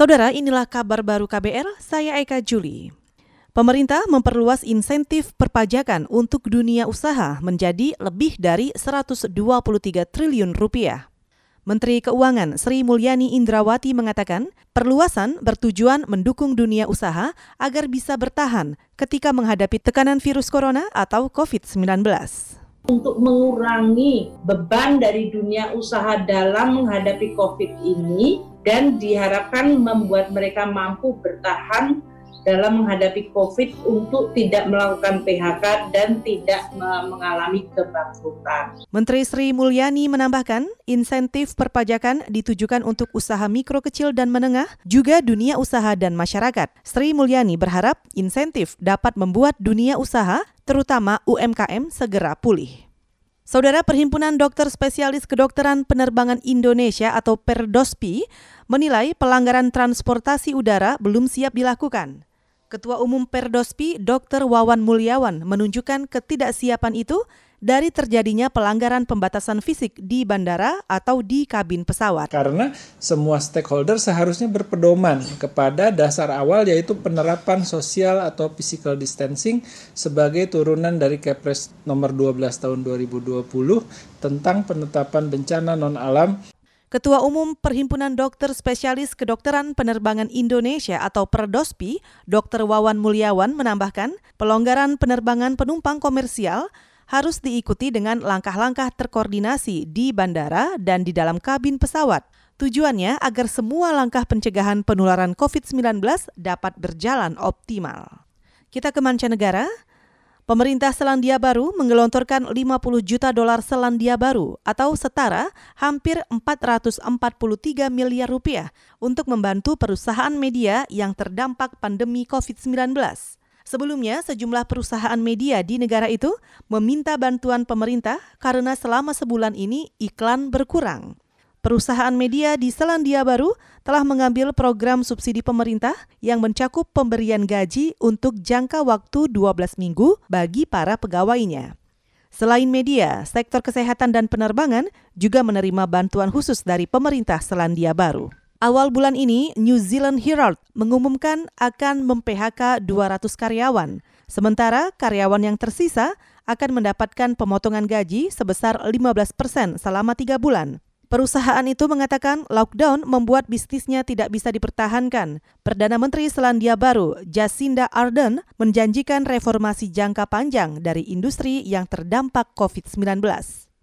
Saudara, inilah kabar baru KBR, saya Eka Juli. Pemerintah memperluas insentif perpajakan untuk dunia usaha menjadi lebih dari 123 triliun rupiah. Menteri Keuangan Sri Mulyani Indrawati mengatakan, perluasan bertujuan mendukung dunia usaha agar bisa bertahan ketika menghadapi tekanan virus corona atau COVID-19 untuk mengurangi beban dari dunia usaha dalam menghadapi COVID ini dan diharapkan membuat mereka mampu bertahan dalam menghadapi COVID untuk tidak melakukan PHK dan tidak mengalami kebangkrutan. Menteri Sri Mulyani menambahkan, insentif perpajakan ditujukan untuk usaha mikro kecil dan menengah, juga dunia usaha dan masyarakat. Sri Mulyani berharap insentif dapat membuat dunia usaha, terutama UMKM, segera pulih. Saudara Perhimpunan Dokter Spesialis Kedokteran Penerbangan Indonesia atau Perdospi menilai pelanggaran transportasi udara belum siap dilakukan. Ketua Umum Perdospi Dr. Wawan Mulyawan menunjukkan ketidaksiapan itu dari terjadinya pelanggaran pembatasan fisik di bandara atau di kabin pesawat. Karena semua stakeholder seharusnya berpedoman kepada dasar awal yaitu penerapan sosial atau physical distancing sebagai turunan dari Kepres nomor 12 tahun 2020 tentang penetapan bencana non alam Ketua Umum Perhimpunan Dokter Spesialis Kedokteran Penerbangan Indonesia atau Perdospi, Dr. Wawan Mulyawan menambahkan, pelonggaran penerbangan penumpang komersial harus diikuti dengan langkah-langkah terkoordinasi di bandara dan di dalam kabin pesawat. Tujuannya agar semua langkah pencegahan penularan COVID-19 dapat berjalan optimal. Kita ke mancanegara. Pemerintah Selandia Baru menggelontorkan 50 juta dolar Selandia Baru atau setara hampir 443 miliar rupiah untuk membantu perusahaan media yang terdampak pandemi COVID-19. Sebelumnya, sejumlah perusahaan media di negara itu meminta bantuan pemerintah karena selama sebulan ini iklan berkurang. Perusahaan media di Selandia Baru telah mengambil program subsidi pemerintah yang mencakup pemberian gaji untuk jangka waktu 12 minggu bagi para pegawainya. Selain media, sektor kesehatan dan penerbangan juga menerima bantuan khusus dari pemerintah Selandia Baru. Awal bulan ini, New Zealand Herald mengumumkan akan mem-PHK 200 karyawan. Sementara karyawan yang tersisa akan mendapatkan pemotongan gaji sebesar 15 persen selama tiga bulan. Perusahaan itu mengatakan lockdown membuat bisnisnya tidak bisa dipertahankan. Perdana Menteri Selandia Baru, Jacinda Ardern, menjanjikan reformasi jangka panjang dari industri yang terdampak COVID-19.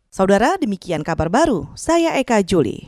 Saudara, demikian kabar baru. Saya Eka Juli.